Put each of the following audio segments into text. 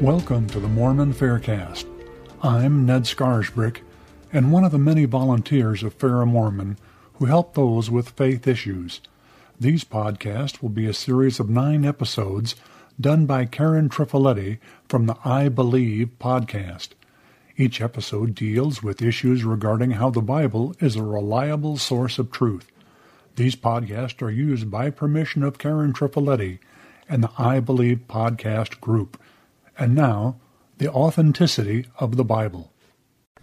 Welcome to the Mormon Faircast. I'm Ned Scarisbrick, and one of the many volunteers of Fair Mormon who help those with faith issues. These podcasts will be a series of nine episodes done by Karen Trifiletti from the I Believe podcast. Each episode deals with issues regarding how the Bible is a reliable source of truth. These podcasts are used by permission of Karen Trifiletti and the I Believe podcast group. And now, the authenticity of the Bible.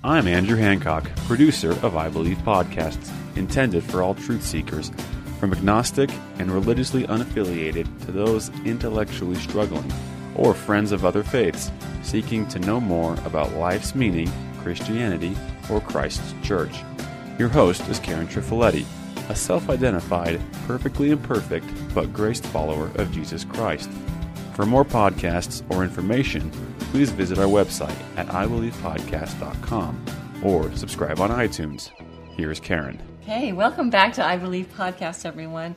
I'm Andrew Hancock, producer of I Believe podcasts, intended for all truth seekers, from agnostic and religiously unaffiliated to those intellectually struggling, or friends of other faiths seeking to know more about life's meaning, Christianity, or Christ's church. Your host is Karen Trifiletti, a self identified, perfectly imperfect, but graced follower of Jesus Christ. For more podcasts or information, please visit our website at ibelievepodcast.com or subscribe on iTunes. Here's Karen. Hey, welcome back to I Believe Podcast, everyone.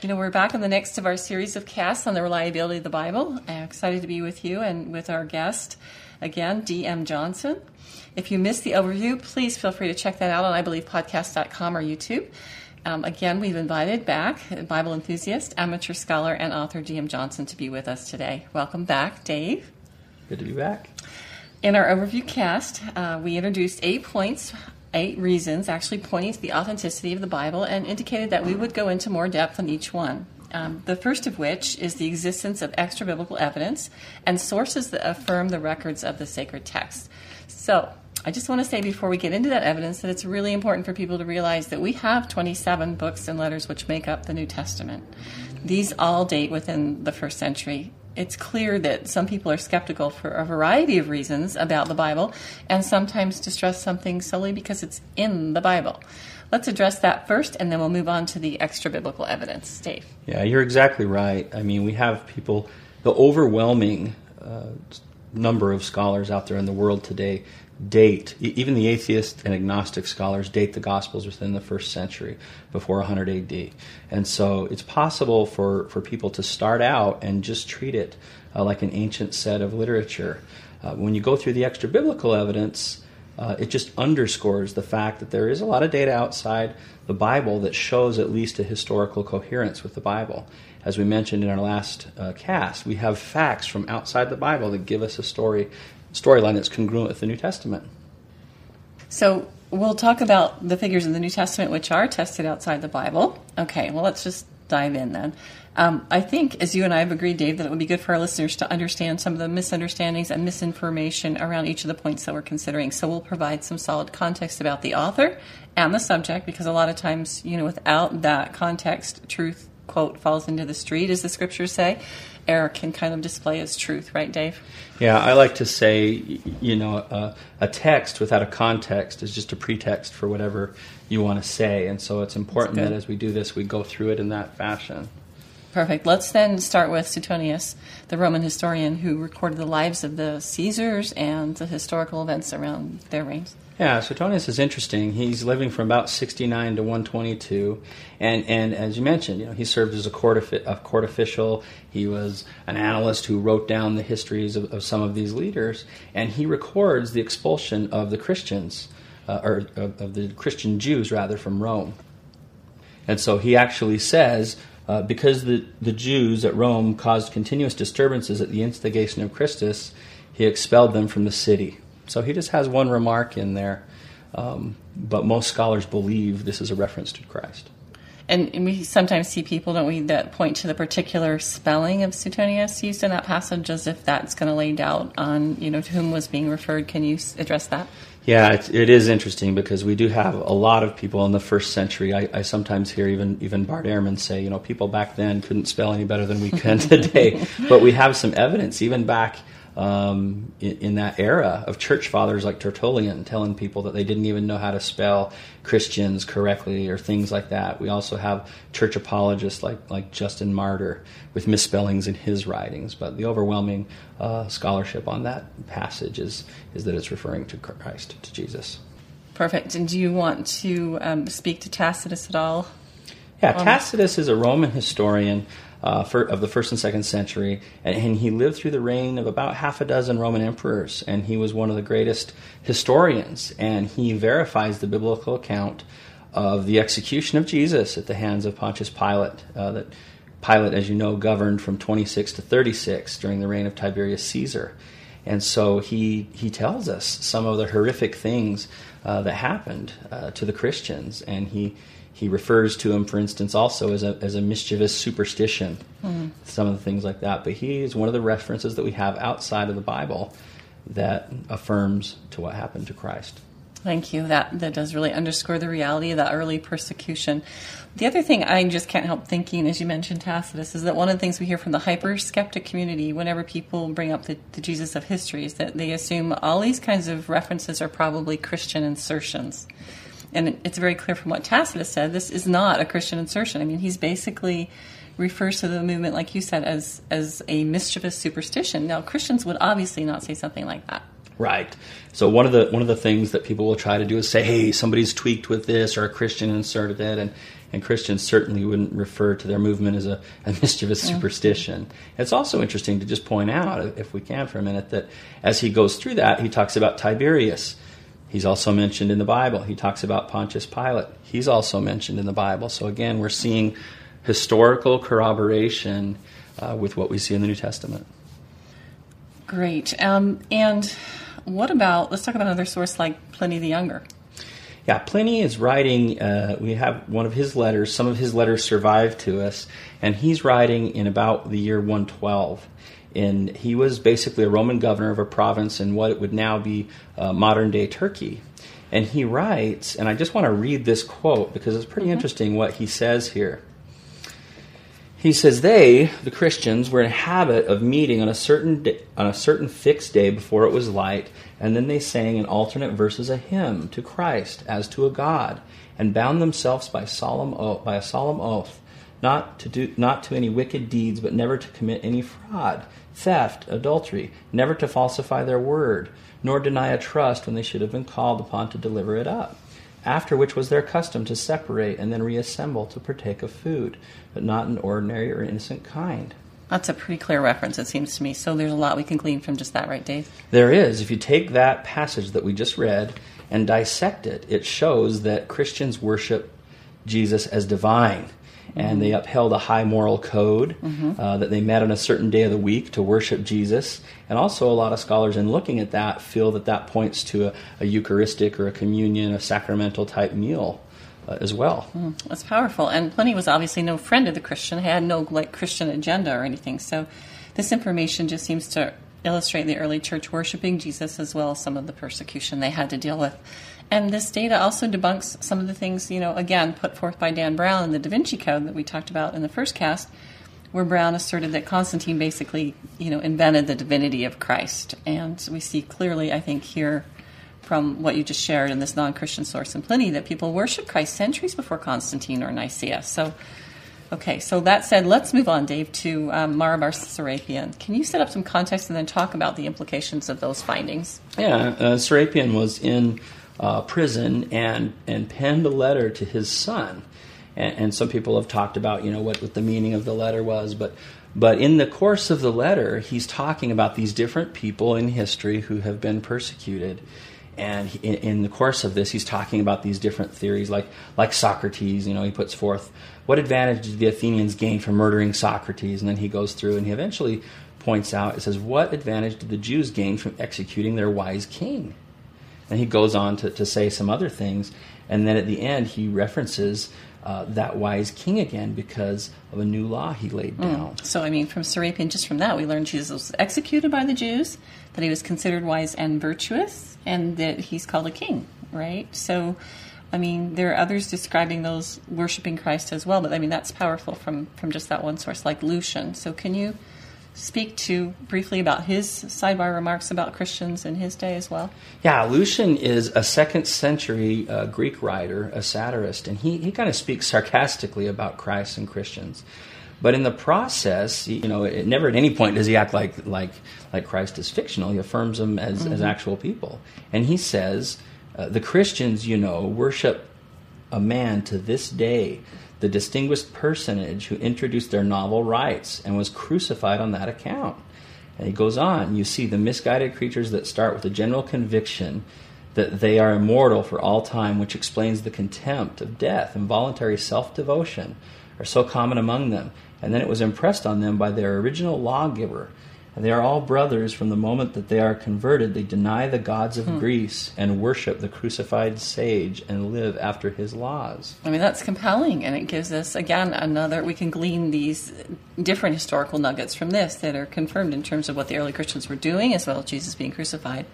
You know, we're back on the next of our series of casts on the reliability of the Bible. I'm excited to be with you and with our guest, again, D.M. Johnson. If you missed the overview, please feel free to check that out on ibelievepodcast.com or YouTube. Um, again, we've invited back Bible enthusiast, amateur scholar, and author D.M. Johnson to be with us today. Welcome back, Dave. Good to be back. In our overview cast, uh, we introduced eight points, eight reasons actually pointing to the authenticity of the Bible, and indicated that we would go into more depth on each one. Um, the first of which is the existence of extra biblical evidence and sources that affirm the records of the sacred text. So, I just want to say before we get into that evidence that it's really important for people to realize that we have 27 books and letters which make up the New Testament. These all date within the first century. It's clear that some people are skeptical for a variety of reasons about the Bible and sometimes distrust something solely because it's in the Bible. Let's address that first and then we'll move on to the extra biblical evidence. Dave. Yeah, you're exactly right. I mean, we have people, the overwhelming uh, number of scholars out there in the world today date, even the atheist and agnostic scholars date the Gospels within the first century, before 100 AD. And so it's possible for, for people to start out and just treat it uh, like an ancient set of literature. Uh, when you go through the extra biblical evidence, uh, it just underscores the fact that there is a lot of data outside the Bible that shows at least a historical coherence with the Bible. As we mentioned in our last uh, cast, we have facts from outside the Bible that give us a story storyline that's congruent with the New Testament. So we'll talk about the figures in the New Testament which are tested outside the Bible. Okay, well, let's just dive in then. Um, I think, as you and I have agreed, Dave, that it would be good for our listeners to understand some of the misunderstandings and misinformation around each of the points that we're considering. So we'll provide some solid context about the author and the subject, because a lot of times, you know, without that context, truth quote falls into the street, as the scriptures say error can kind of display as truth, right, Dave? Yeah, I like to say, you know, uh, a text without a context is just a pretext for whatever you want to say. And so it's important that as we do this, we go through it in that fashion. Perfect. Let's then start with Suetonius, the Roman historian who recorded the lives of the Caesars and the historical events around their reigns. Yeah, Suetonius is interesting. He's living from about 69 to 122, and and as you mentioned, you know, he served as a court, a court official. He was an annalist who wrote down the histories of, of some of these leaders, and he records the expulsion of the Christians, uh, or of, of, the Christian Jews rather, from Rome. And so he actually says. Uh, because the, the Jews at Rome caused continuous disturbances at the instigation of Christus, he expelled them from the city. So he just has one remark in there, um, but most scholars believe this is a reference to Christ. And we sometimes see people, don't we, that point to the particular spelling of Suetonius used in that passage as if that's going to lay doubt on, you know, to whom was being referred. Can you address that? Yeah, it, it is interesting because we do have a lot of people in the first century. I, I, sometimes hear even even Bart Ehrman say, you know, people back then couldn't spell any better than we can today. but we have some evidence, even back um, in, in, that era of church fathers like Tertullian telling people that they didn't even know how to spell Christians correctly or things like that. We also have church apologists like, like Justin Martyr with misspellings in his writings, but the overwhelming uh, scholarship on that passage is, is that it's referring to Christ, to Jesus. Perfect. And do you want to um, speak to Tacitus at all? Yeah, Tacitus is a Roman historian uh, for, of the first and second century, and, and, he lived through the reign of about half a dozen Roman emperors, and he was one of the greatest historians, and he verifies the biblical account of the execution of Jesus at the hands of Pontius Pilate. Uh, that Pilate, as you know, governed from 26 to 36 during the reign of Tiberius Caesar. And so he, he tells us some of the horrific things uh, that happened uh, to the Christians. And he, he refers to him, for instance, also as a, as a mischievous superstition, mm-hmm. some of the things like that. But he is one of the references that we have outside of the Bible that affirms to what happened to Christ. Thank you. That that does really underscore the reality of that early persecution. The other thing I just can't help thinking, as you mentioned Tacitus, is that one of the things we hear from the hyper skeptic community whenever people bring up the, the Jesus of history is that they assume all these kinds of references are probably Christian insertions. And it's very clear from what Tacitus said, this is not a Christian insertion. I mean, he's basically refers to the movement, like you said, as as a mischievous superstition. Now, Christians would obviously not say something like that. Right. So one of the one of the things that people will try to do is say, "Hey, somebody's tweaked with this, or a Christian inserted it," and and Christians certainly wouldn't refer to their movement as a, a mischievous mm-hmm. superstition. It's also interesting to just point out, if we can for a minute, that as he goes through that, he talks about Tiberius. He's also mentioned in the Bible. He talks about Pontius Pilate. He's also mentioned in the Bible. So again, we're seeing historical corroboration uh, with what we see in the New Testament. Great. Um, and what about, let's talk about another source like Pliny the Younger. Yeah, Pliny is writing, uh, we have one of his letters, some of his letters survive to us, and he's writing in about the year 112. And he was basically a Roman governor of a province in what would now be uh, modern day Turkey. And he writes, and I just want to read this quote because it's pretty mm-hmm. interesting what he says here. He says they, the Christians, were in habit of meeting on a certain day, on a certain fixed day before it was light, and then they sang in alternate verses a hymn to Christ as to a God, and bound themselves by solemn oath, by a solemn oath, not to do not to any wicked deeds, but never to commit any fraud, theft, adultery, never to falsify their word, nor deny a trust when they should have been called upon to deliver it up after which was their custom to separate and then reassemble to partake of food, but not an ordinary or innocent kind. That's a pretty clear reference, it seems to me. So there's a lot we can glean from just that, right, Dave? There is. If you take that passage that we just read and dissect it, it shows that Christians worship Jesus as divine and they upheld a high moral code mm-hmm. uh, that they met on a certain day of the week to worship Jesus. And also, a lot of scholars, in looking at that, feel that that points to a, a Eucharistic or a communion, a sacramental type meal. Uh, as well, mm, that's powerful. And Pliny was obviously no friend of the Christian; had no like Christian agenda or anything. So, this information just seems to illustrate the early church worshiping Jesus as well as some of the persecution they had to deal with. And this data also debunks some of the things, you know, again, put forth by Dan Brown in the Da Vinci Code that we talked about in the first cast, where Brown asserted that Constantine basically, you know, invented the divinity of Christ. And we see clearly, I think, here from what you just shared in this non Christian source in Pliny that people worship Christ centuries before Constantine or Nicaea. So, okay, so that said, let's move on, Dave, to um, Mara bar Serapion. Can you set up some context and then talk about the implications of those findings? Yeah, uh, Serapion was in uh, prison and and penned a letter to his son. And, and, some people have talked about you know what, what the meaning of the letter was, but but in the course of the letter, he's talking about these different people in history who have been persecuted. And in, in the course of this, he's talking about these different theories, like like Socrates. You know, he puts forth what advantage did the Athenians gain from murdering Socrates, and then he goes through and he eventually points out. It says, what advantage did the Jews gain from executing their wise king? And he goes on to, to say some other things. And then at the end, he references uh, that wise king again because of a new law he laid hmm. down. Mm. So, I mean, from Serapion, just from that, we learn Jesus was executed by the Jews, that he was considered wise and virtuous, and that he's called a king, right? So, I mean, there are others describing those worshiping Christ as well, but I mean, that's powerful from, from just that one source, like Lucian. So, can you speak to briefly about his sidebar remarks about Christians in his day as well? Yeah, Lucian is a second century uh, Greek writer, a satirist, and he, he kind of speaks sarcastically about Christ and Christians. But in the process, you know, it, never at any point does he act like like like Christ is fictional. He affirms them as, mm-hmm. as actual people, and he says uh, the Christians, you know, worship a man to this day, the distinguished personage who introduced their novel rites and was crucified on that account. And he goes on, you see the misguided creatures that start with a general conviction that they are immortal for all time, which explains the contempt of death and voluntary self devotion are so common among them. And then it was impressed on them by their original lawgiver. And they are all brothers from the moment that they are converted. They deny the gods of hmm. Greece and worship the crucified sage and live after his laws. I mean, that's compelling. And it gives us, again, another, we can glean these different historical nuggets from this that are confirmed in terms of what the early Christians were doing as well as Jesus being crucified.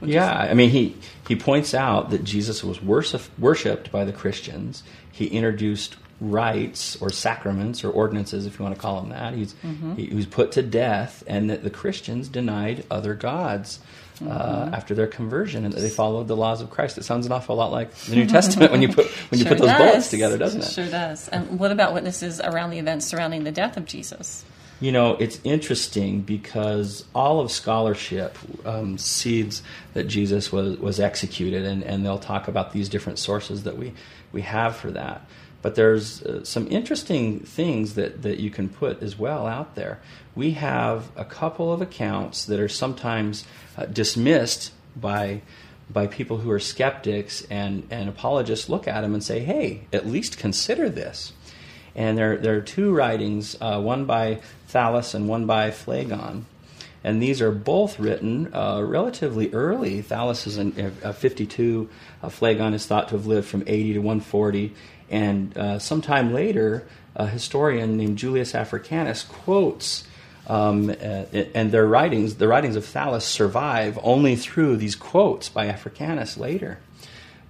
Yeah, I mean, he, he points out that Jesus was worshipped by the Christians. He introduced rites or sacraments or ordinances, if you want to call them that. He's, mm-hmm. he, he, was put to death, and that the Christians denied other gods. Uh, mm-hmm. after their conversion, and that they followed the laws of Christ. It sounds an awful lot like the New Testament when you put when you sure put those does. bullets together, doesn't it? Sure does. And what about witnesses around the events surrounding the death of Jesus? You know, it's interesting because all of scholarship um, cedes that Jesus was, was executed, and, and they'll talk about these different sources that we, we have for that. But there's uh, some interesting things that, that you can put as well out there. We have a couple of accounts that are sometimes uh, dismissed by by people who are skeptics and, and apologists look at them and say, hey, at least consider this. And there, there are two writings, uh, one by Thallus and one by Phlegon. And these are both written uh, relatively early. Thallus is in uh, 52, uh, Phlegon is thought to have lived from 80 to 140. And uh, sometime later, a historian named Julius Africanus quotes, um, and their writings, the writings of Thallus survive only through these quotes by Africanus later.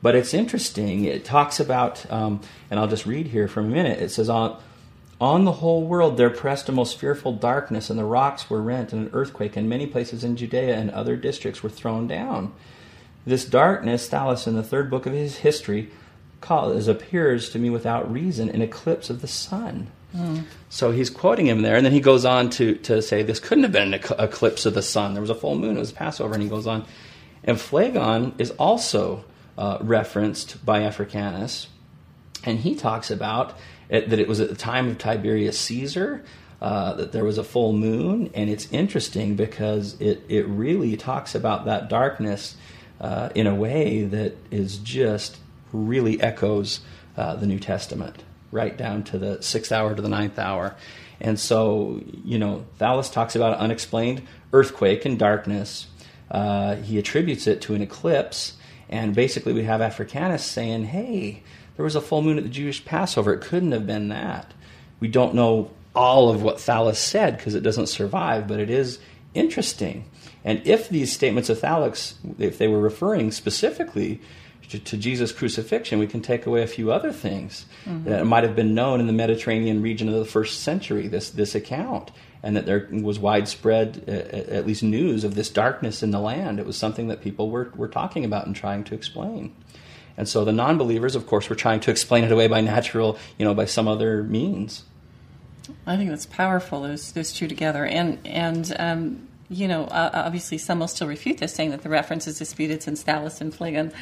But it's interesting. It talks about, um, and I'll just read here for a minute. It says, on, on the whole world there pressed a most fearful darkness, and the rocks were rent, and an earthquake, and many places in Judea and other districts were thrown down. This darkness, Thallus, in the third book of his history, as appears to me without reason an eclipse of the sun. Mm. So he's quoting him there, and then he goes on to, to say this couldn't have been an eclipse of the sun. There was a full moon, it was Passover, and he goes on. And Phlegon is also uh, referenced by Africanus, and he talks about it, that it was at the time of Tiberius Caesar. Uh, that there was a full moon, and it's interesting because it, it really talks about that darkness uh, in a way that is just really echoes uh, the New Testament, right down to the sixth hour to the ninth hour. And so, you know, Thallus talks about unexplained earthquake and darkness. Uh, he attributes it to an eclipse. And basically, we have Africanus saying, hey, there was a full moon at the Jewish Passover. It couldn't have been that. We don't know all of what Thallus said because it doesn't survive, but it is interesting. And if these statements of Thallus, if they were referring specifically to, to, Jesus' crucifixion, we can take away a few other things mm-hmm. that might have been known in the Mediterranean region of the first century, this, this account, and that there was widespread, uh, uh, at least news of this darkness in the land. It was something that people were, were talking about and trying to explain. And so the non believers, of course, were trying to explain it away by natural, you know, by some other means. I think that's powerful, those, those two together. And, and um, you know, uh, obviously some will still refute this, saying that the reference is disputed since Thallus and Phlegon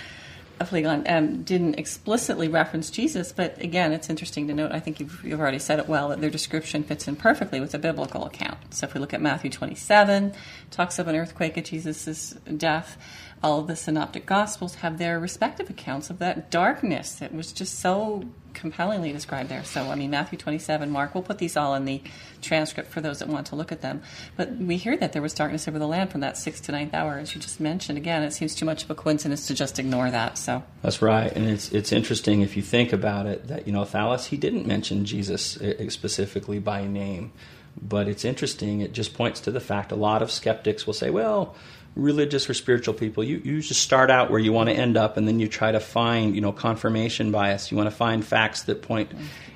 Phlegon um, didn't explicitly reference Jesus, but again, it's interesting to note. I think you've, you've, already said it well that their description fits in perfectly with the biblical account. So if we look at Matthew 27, talks of an earthquake at Jesus' death all of the synoptic gospels have their respective accounts of that darkness that was just so compellingly described there. So, I mean, Matthew 27, Mark, we'll put these all in the transcript for those that want to look at them. But we hear that there was darkness over the land from that sixth to ninth hour, as you just mentioned. Again, it seems too much of a coincidence to just ignore that. So that's right, and it's it's interesting if you think about it that you know Thallus he didn't mention Jesus uh, specifically by name, but it's interesting. It just points to the fact a lot of skeptics will say, well religious or spiritual people, you, you just start out where you want to end up, and then you try to find, you know, confirmation bias. You want to find facts that point.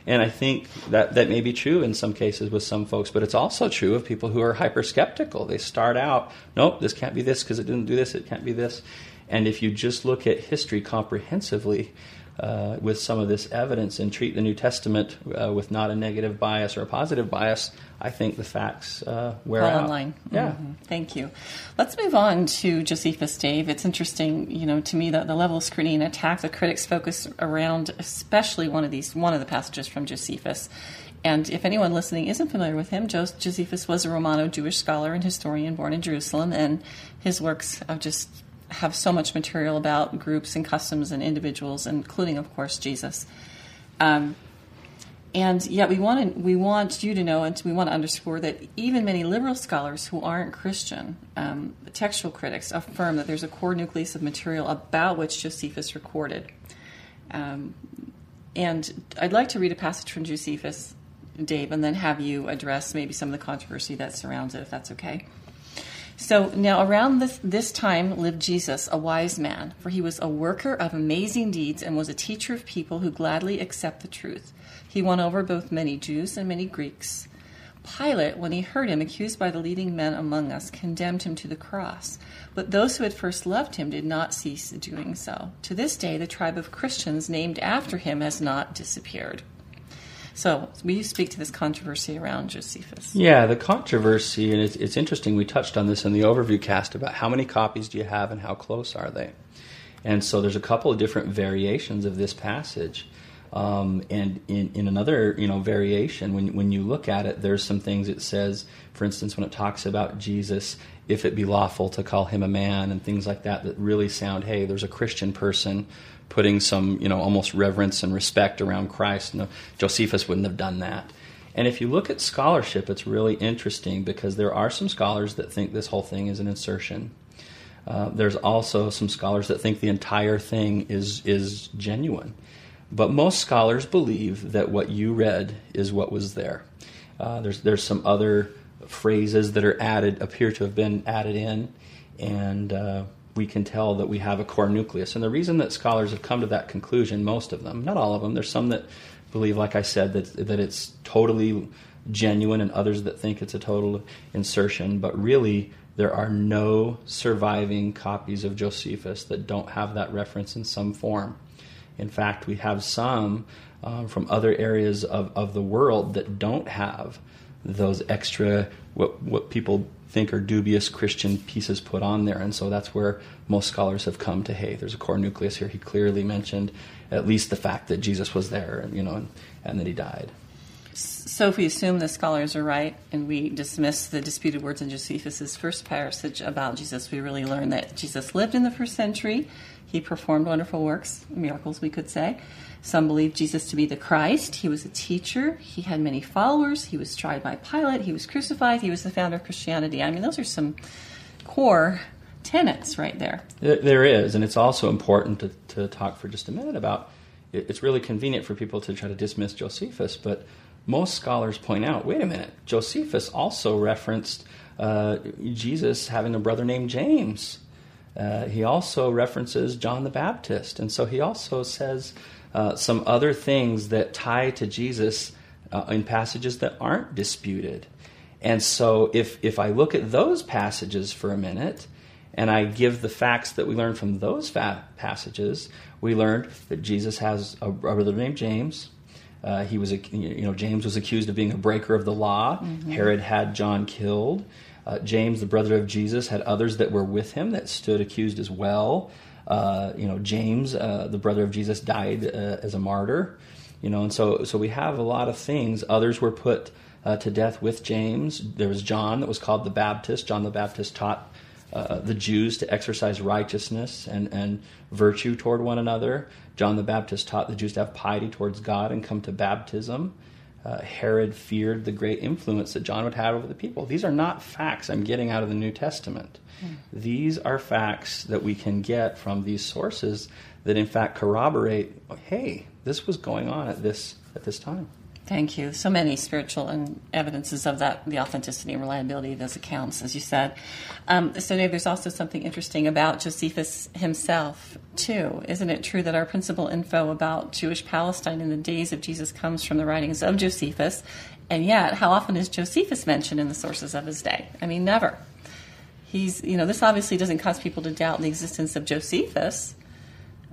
And I think that that may be true in some cases with some folks, but it's also true of people who are hyper skeptical. They start out, nope, this can't be this because it didn't do this. It can't be this. And if you just look at history comprehensively, uh, with some of this evidence and treat the New Testament uh, with not a negative bias or a positive bias, I think the facts uh, wear Fall out. in line. Yeah. Mhm. Thank you. Let's move on to Josephus, Dave. It's interesting, you know, to me that the level of scrutiny and attack the critics focus around, especially one of these, one of the passages from Josephus. And if anyone listening isn't familiar with him, Josephus was a Romano Jewish scholar and historian born in Jerusalem, and his works are just have so much material about groups and customs and individuals, including, of course, Jesus. Um, and yet, we want to, we want you to know, and we want to underscore that even many liberal scholars who aren't Christian, um, textual critics, affirm that there's a core nucleus of material about which Josephus recorded. Um, and I'd like to read a passage from Josephus, Dave, and then have you address maybe some of the controversy that surrounds it, if that's okay. So now around this, this time lived Jesus, a wise man, for he was a worker of amazing deeds and was a teacher of people who gladly accept the truth. He won over both many Jews and many Greeks. Pilate, when he heard him accused by the leading men among us, condemned him to the cross. But those who had first loved him did not cease doing so. To this day, the tribe of Christians named after him has not disappeared. So, will you speak to this controversy around Josephus? Yeah, the controversy, and it's, it's interesting. We touched on this in the overview cast about how many copies do you have and how close are they. And so there's a couple of different variations of this passage. Um, and in, in another you know variation, when when you look at it, there's some things it says. For instance, when it talks about Jesus, if it be lawful to call him a man, and things like that, that really sound, hey, there's a Christian person putting some you know almost reverence and respect around Christ. No, Josephus wouldn't have done that. And if you look at scholarship, it's really interesting because there are some scholars that think this whole thing is an insertion. Uh, there's also some scholars that think the entire thing is is genuine. But most scholars believe that what you read is what was there. Uh, there's there's some other phrases that are added appear to have been added in, and uh, we can tell that we have a core nucleus. And the reason that scholars have come to that conclusion, most of them, not all of them, there's some that believe, like I said, that that it's totally genuine, and others that think it's a total insertion. But really, there are no surviving copies of Josephus that don't have that reference in some form. In fact, we have some um, from other areas of, of the world that don't have those extra, what, what people think are dubious Christian pieces put on there. And so that's where most scholars have come to hey, there's a core nucleus here. He clearly mentioned at least the fact that Jesus was there, and, you know, and, and that he died. So, if we assume the scholars are right and we dismiss the disputed words in Josephus' first passage about Jesus, we really learn that Jesus lived in the first century. He performed wonderful works, miracles, we could say. Some believe Jesus to be the Christ. He was a teacher. He had many followers. He was tried by Pilate. He was crucified. He was the founder of Christianity. I mean, those are some core tenets right there. There, is, and it's also important to, to talk for just a minute about. It's really convenient for people to try to dismiss Josephus, but most scholars point out, wait a minute, Josephus also referenced uh, Jesus having a brother named James. Uh, he also references John the Baptist, and so he also says uh, some other things that tie to Jesus uh, in passages that aren't disputed. And so, if if I look at those passages for a minute, and I give the facts that we learned from those fa- passages, we learned that Jesus has a brother named James. Uh, he was, you know, James was accused of being a breaker of the law. Mm-hmm. Herod had John killed. Uh, James, the brother of Jesus, had others that were with him that stood accused as well. Uh, you know, James, uh, the brother of Jesus, died uh, as a martyr. You know, and so so we have a lot of things. Others were put uh, to death with James. There was John that was called the Baptist. John the Baptist taught uh, the Jews to exercise righteousness and, and virtue toward one another. John the Baptist taught the Jews to have piety towards God and come to baptism. Uh, Herod feared the great influence that John would have over the people. These are not facts I'm getting out of the New Testament. Mm. These are facts that we can get from these sources that, in fact, corroborate. Hey, this was going on at this at this time. Thank you. So many spiritual and evidences of that, the authenticity and reliability of those accounts, as you said. Um, so, Dave, there's also something interesting about Josephus himself, too. Isn't it true that our principal info about Jewish Palestine in the days of Jesus comes from the writings of Josephus? And yet, how often is Josephus mentioned in the sources of his day? I mean, never. He's, you know, this obviously doesn't cause people to doubt the existence of Josephus,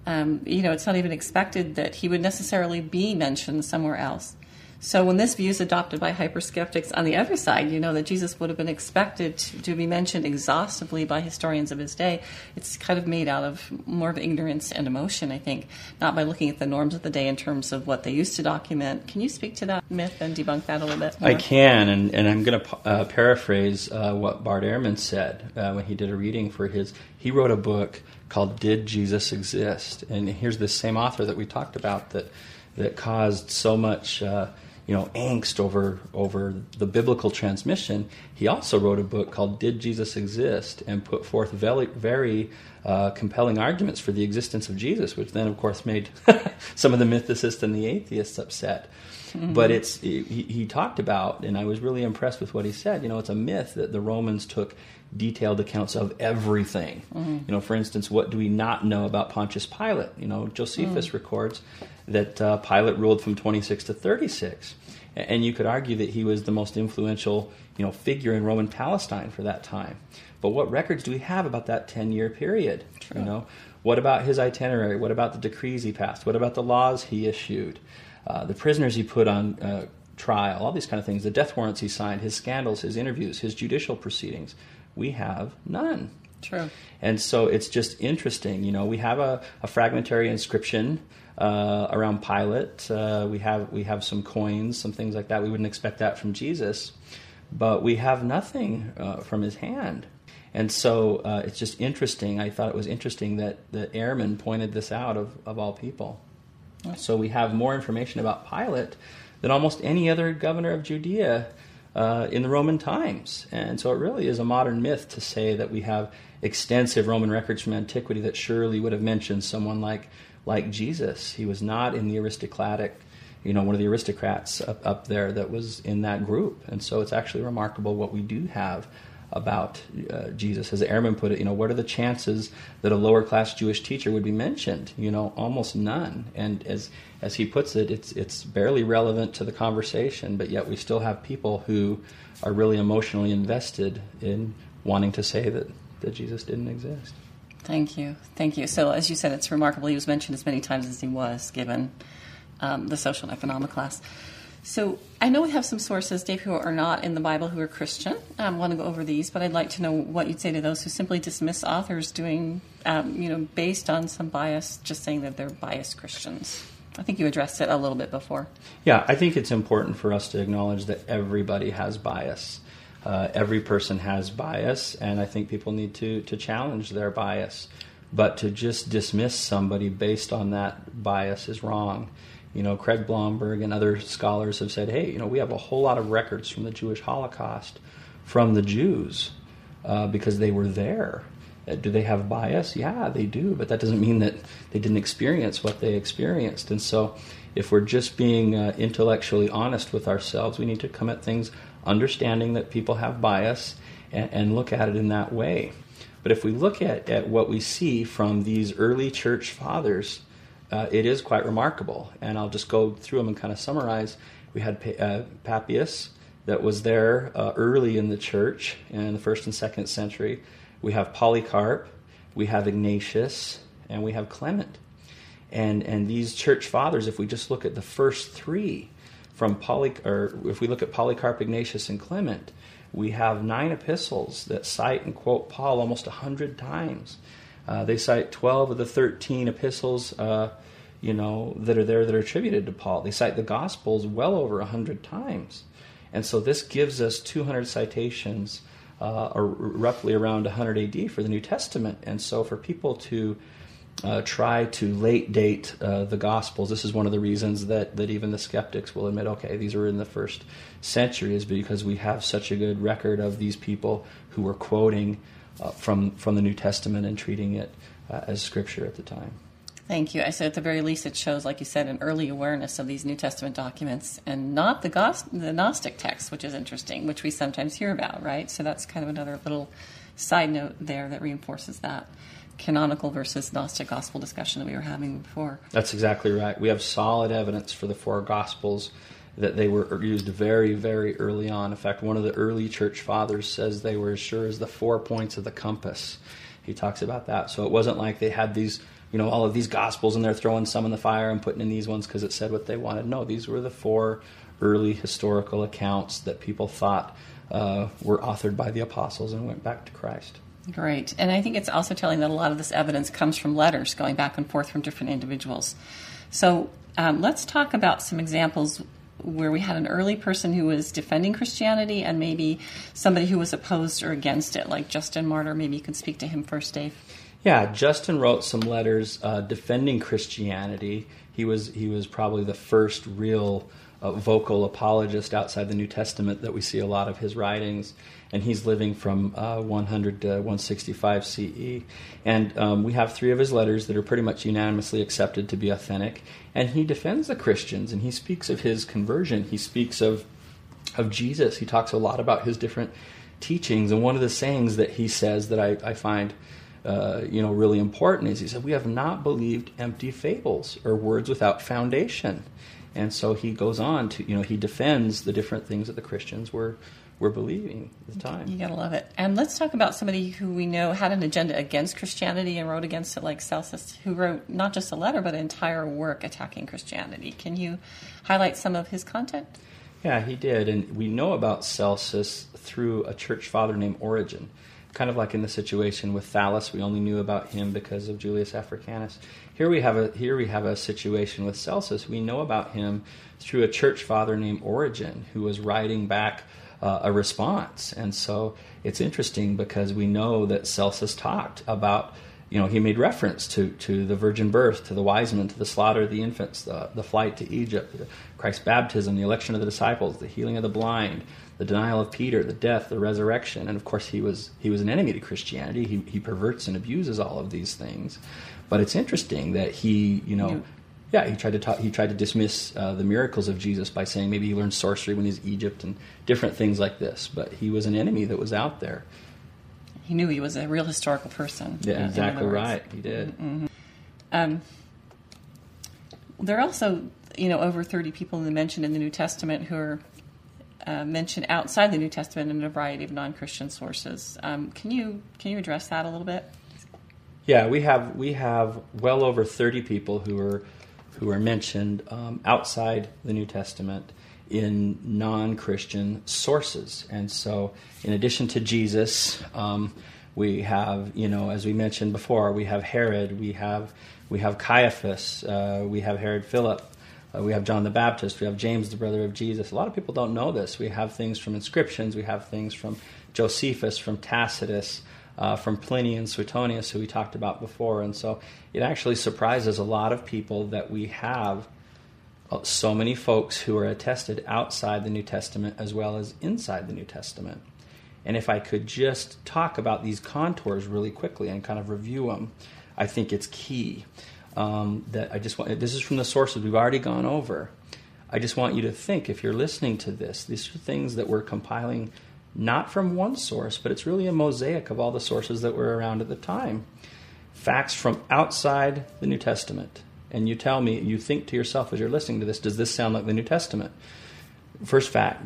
Um, you know, it's not even expected that he would necessarily be mentioned somewhere else. So when this view is adopted by hyperskeptics on the other side, you know that Jesus would have been expected to, to, be mentioned exhaustively by historians of his day. It's kind of made out of more of ignorance and emotion, I think, not by looking at the norms of the day in terms of what they used to document. Can you speak to that myth and debunk that a little bit? More? I can, and, and I'm going to uh, paraphrase uh, what Bart Ehrman said uh, when he did a reading for his. He wrote a book called "Did Jesus Exist?" and here's the same author that we talked about that that caused so much uh, you know angst over over the biblical transmission. He also wrote a book called "Did Jesus Exist?" and put forth very very uh, compelling arguments for the existence of Jesus, which then of course made some of the mythicists and the atheists upset. Mm-hmm. But it's he, he talked about, and I was really impressed with what he said. You know, it's a myth that the Romans took detailed accounts of everything. Mm-hmm. You know, for instance, what do we not know about Pontius Pilate? You know, Josephus mm. records that uh, Pilate ruled from 26 to 36, and you could argue that he was the most influential, you know, figure in Roman Palestine for that time. But what records do we have about that 10-year period? True. You know, what about his itinerary? What about the decrees he passed? What about the laws he issued? Uh, the prisoners he put on uh, trial, all these kind of things, the death warrants he signed, his scandals, his interviews, his judicial proceedings we have none. True. And so it's just interesting. You know, we have a, a fragmentary inscription uh, around Pilate. Uh, we have we have some coins, some things like that. We wouldn't expect that from Jesus, but we have nothing uh, from his hand. And so uh, it's just interesting. I thought it was interesting that that Ehrman pointed this out of, of all people. So we have more information about Pilate than almost any other governor of Judea uh, in the Roman times. And so it really is a modern myth to say that we have extensive Roman records from antiquity that surely would have mentioned someone like, like Jesus. He was not in the aristocratic, you know, one of the aristocrats up, up there that was in that group. And so it's actually remarkable what we do have about uh, Jesus. As Ehrman put it, you know, what are the chances that a lower class Jewish teacher would be mentioned? You know, almost none. And as as he puts it, it's it's barely relevant to the conversation, but yet we still have people who are really emotionally invested in wanting to say that, that Jesus didn't exist. Thank you. Thank you. So, as you said, it's remarkable he was mentioned as many times as he was, given um, the social and economic class. So I know we have some sources, Dave, who are not in the Bible who are Christian. I want to go over these, but I'd like to know what you'd say to those who simply dismiss authors doing, um, you know, based on some bias, just saying that they're biased Christians. I think you addressed it a little bit before. Yeah, I think it's important for us to acknowledge that everybody has bias. Uh, every person has bias, and I think people need to, to challenge their bias. But to just dismiss somebody based on that bias is wrong. You know, Craig Blomberg and other scholars have said, hey, you know, we have a whole lot of records from the Jewish Holocaust from the Jews uh, because they were there. Uh, do they have bias? Yeah, they do, but that doesn't mean that they didn't experience what they experienced. And so, if we're just being uh, intellectually honest with ourselves, we need to come at things understanding that people have bias and, and look at it in that way. But if we look at, at what we see from these early church fathers, uh, it is quite remarkable. And I'll just go through them and kind of summarize. We had uh, Papias that was there uh, early in the church in the first and second century. We have Polycarp, we have Ignatius, and we have Clement. And, and these church fathers, if we just look at the first three, from Poly, or if we look at Polycarp, Ignatius, and Clement, we have nine epistles that cite and quote Paul almost a hundred times. Uh, they cite 12 of the 13 epistles, uh, you know, that are there that are attributed to Paul. They cite the Gospels well over 100 times. And so this gives us 200 citations, uh, or roughly around 100 AD for the New Testament. And so for people to uh, try to late date uh, the Gospels. This is one of the reasons that, that even the skeptics will admit, okay, these were in the first century, is because we have such a good record of these people who were quoting uh, from from the New Testament and treating it uh, as scripture at the time. Thank you. I said at the very least, it shows, like you said, an early awareness of these New Testament documents and not the, Gos- the Gnostic text, which is interesting, which we sometimes hear about, right? So that's kind of another little side note there that reinforces that canonical versus Gnostic gospel discussion that we were having before. That's exactly right. We have solid evidence for the four gospels that they were used very, very early on. In fact, one of the early church fathers says they were as sure as the four points of the compass. He talks about that. So it wasn't like they had these you know all of these gospels and they're throwing some in the fire and putting in these ones because it said what they wanted. No, these were the four early historical accounts that people thought uh, were authored by the apostles and went back to Christ. Great. And I think it's also telling that a lot of this evidence comes from letters going back and forth from different individuals. So um, let's talk about some examples where we had an early person who was defending Christianity and maybe somebody who was opposed or against it, like Justin Martyr. Maybe you can speak to him first, Dave. Yeah, Justin wrote some letters uh, defending Christianity. He was he was probably the first real vocal apologist outside the New Testament that we see a lot of his writings and he's living from uh, 100 to 165 CE. And um, we have three of his letters that are pretty much unanimously accepted to be authentic. And he defends the Christians, and he speaks of his conversion. He speaks of of Jesus. He talks a lot about his different teachings. And one of the sayings that he says that I, I find uh, you know really important is he said, "We have not believed empty fables or words without foundation." And so he goes on to you know he defends the different things that the Christians were were believing at the time. You gotta love it. And let's talk about somebody who we know had an agenda against Christianity and wrote against it, like Celsus, who wrote not just a letter but an entire work attacking Christianity. Can you highlight some of his content? Yeah, he did, and we know about Celsus through a church father named Origen. Kind of like in the situation with Thallus, we only knew about him because of Julius Africanus. Here we have a here we have a situation with Celsus. We know about him through a church father named Origen, who was writing back uh, a response. And so it's interesting because we know that Celsus talked about, you know, he made reference to, to the virgin birth, to the wise men, to the slaughter of the infants, the, the flight to Egypt, Christ's baptism, the election of the disciples, the healing of the blind, the denial of Peter, the death, the resurrection. And of course, he was, he was an enemy to Christianity. He, he perverts and abuses all of these things. But it's interesting that he, you know, yeah, he tried to talk, he tried to dismiss uh, the miracles of Jesus by saying maybe he learned sorcery when he's Egypt and different things like this. But he was an enemy that was out there. He knew he was a real historical person. Yeah, exactly right. He did. Mm-hmm. Um, there are also, you know, over thirty people mentioned in the New Testament who are uh, mentioned outside the New Testament in a variety of non-Christian sources. Um, can you can you address that a little bit? Yeah, we have we have well over thirty people who are who are mentioned um, outside the New Testament in non Christian sources. And so, in addition to Jesus, um, we have, you know, as we mentioned before, we have Herod, we have, we have Caiaphas, uh, we have Herod Philip. Uh, we have John the Baptist. We have James, the brother of Jesus. A lot of people don't know this. We have things from inscriptions. We have things from Josephus, from Tacitus, uh, from Pliny and Suetonius, who we talked about before. And so it actually surprises a lot of people that we have uh, so many folks who are attested outside the New Testament as well as inside the New Testament. And if I could just talk about these contours really quickly and kind of review them, I think it's key. Um, that I just want. This is from the sources we've already gone over. I just want you to think if you're listening to this, these are things that we're compiling not from one source, but it's really a mosaic of all the sources that were around at the time. Facts from outside the New Testament. And you tell me, you think to yourself as you're listening to this, does this sound like the New Testament? First fact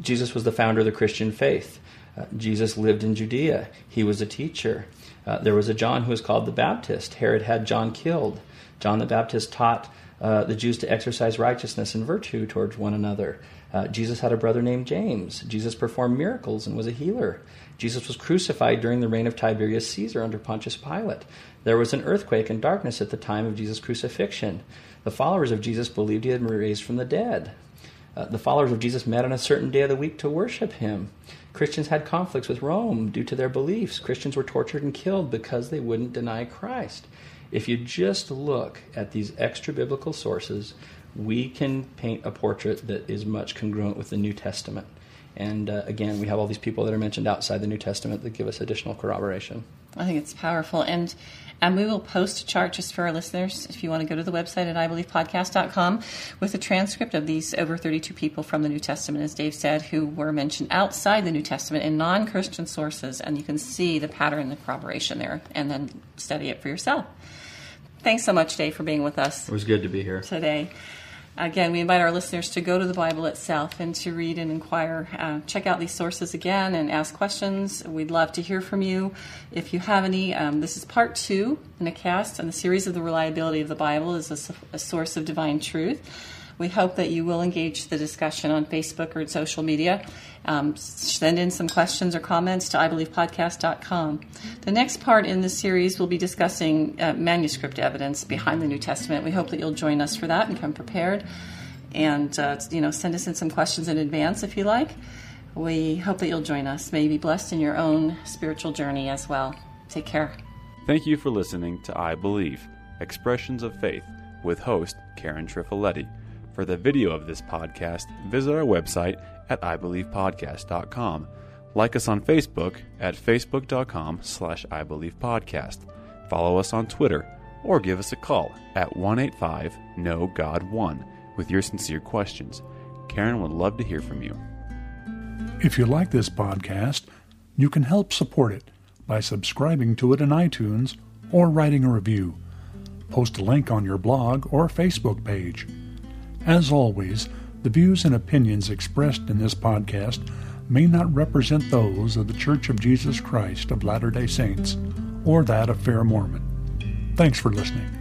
Jesus was the founder of the Christian faith. Uh, Jesus lived in Judea. He was a teacher. Uh, there was a John who was called the Baptist. Herod had John killed. John the Baptist taught uh, the Jews to exercise righteousness and virtue towards one another. Uh, Jesus had a brother named James. Jesus performed miracles and was a healer. Jesus was crucified during the reign of Tiberius Caesar under Pontius Pilate. There was an earthquake and darkness at the time of Jesus' crucifixion. The followers of Jesus believed he had been raised from the dead. Uh, the followers of Jesus met on a certain day of the week to worship him. Christians had conflicts with Rome due to their beliefs. Christians were tortured and killed because they wouldn't deny Christ. If you just look at these extra biblical sources, we can paint a portrait that is much congruent with the New Testament. And uh, again, we have all these people that are mentioned outside the New Testament that give us additional corroboration. I think it's powerful. And and we will post a chart just for our listeners if you want to go to the website at ibelievepodcast.com with a transcript of these over 32 people from the New Testament, as Dave said, who were mentioned outside the New Testament in non Christian sources. And you can see the pattern, the corroboration there, and then study it for yourself. Thanks so much, Dave, for being with us. It was good to be here today. Again, we invite our listeners to go to the Bible itself and to read and inquire. Uh, check out these sources again and ask questions. We'd love to hear from you. If you have any, um, this is part two in a cast on the series of the reliability of the Bible as a, a source of divine truth. We hope that you will engage the discussion on Facebook or social media. Um, send in some questions or comments to ibelievepodcast.com. The next part in this series will be discussing uh, manuscript evidence behind the New Testament. We hope that you'll join us for that and come prepared. And uh, you know, send us in some questions in advance if you like. We hope that you'll join us. May you be blessed in your own spiritual journey as well. Take care. Thank you for listening to I Believe Expressions of Faith with host Karen Trifiletti. For the video of this podcast, visit our website at ibelievepodcast.com. Like us on Facebook at facebook.com slash ibelievepodcast. Follow us on Twitter or give us a call at 185 No God 1 with your sincere questions. Karen would love to hear from you. If you like this podcast, you can help support it by subscribing to it in iTunes or writing a review. Post a link on your blog or Facebook page. As always, the views and opinions expressed in this podcast may not represent those of the Church of Jesus Christ of Latter day Saints or that of Fair Mormon. Thanks for listening.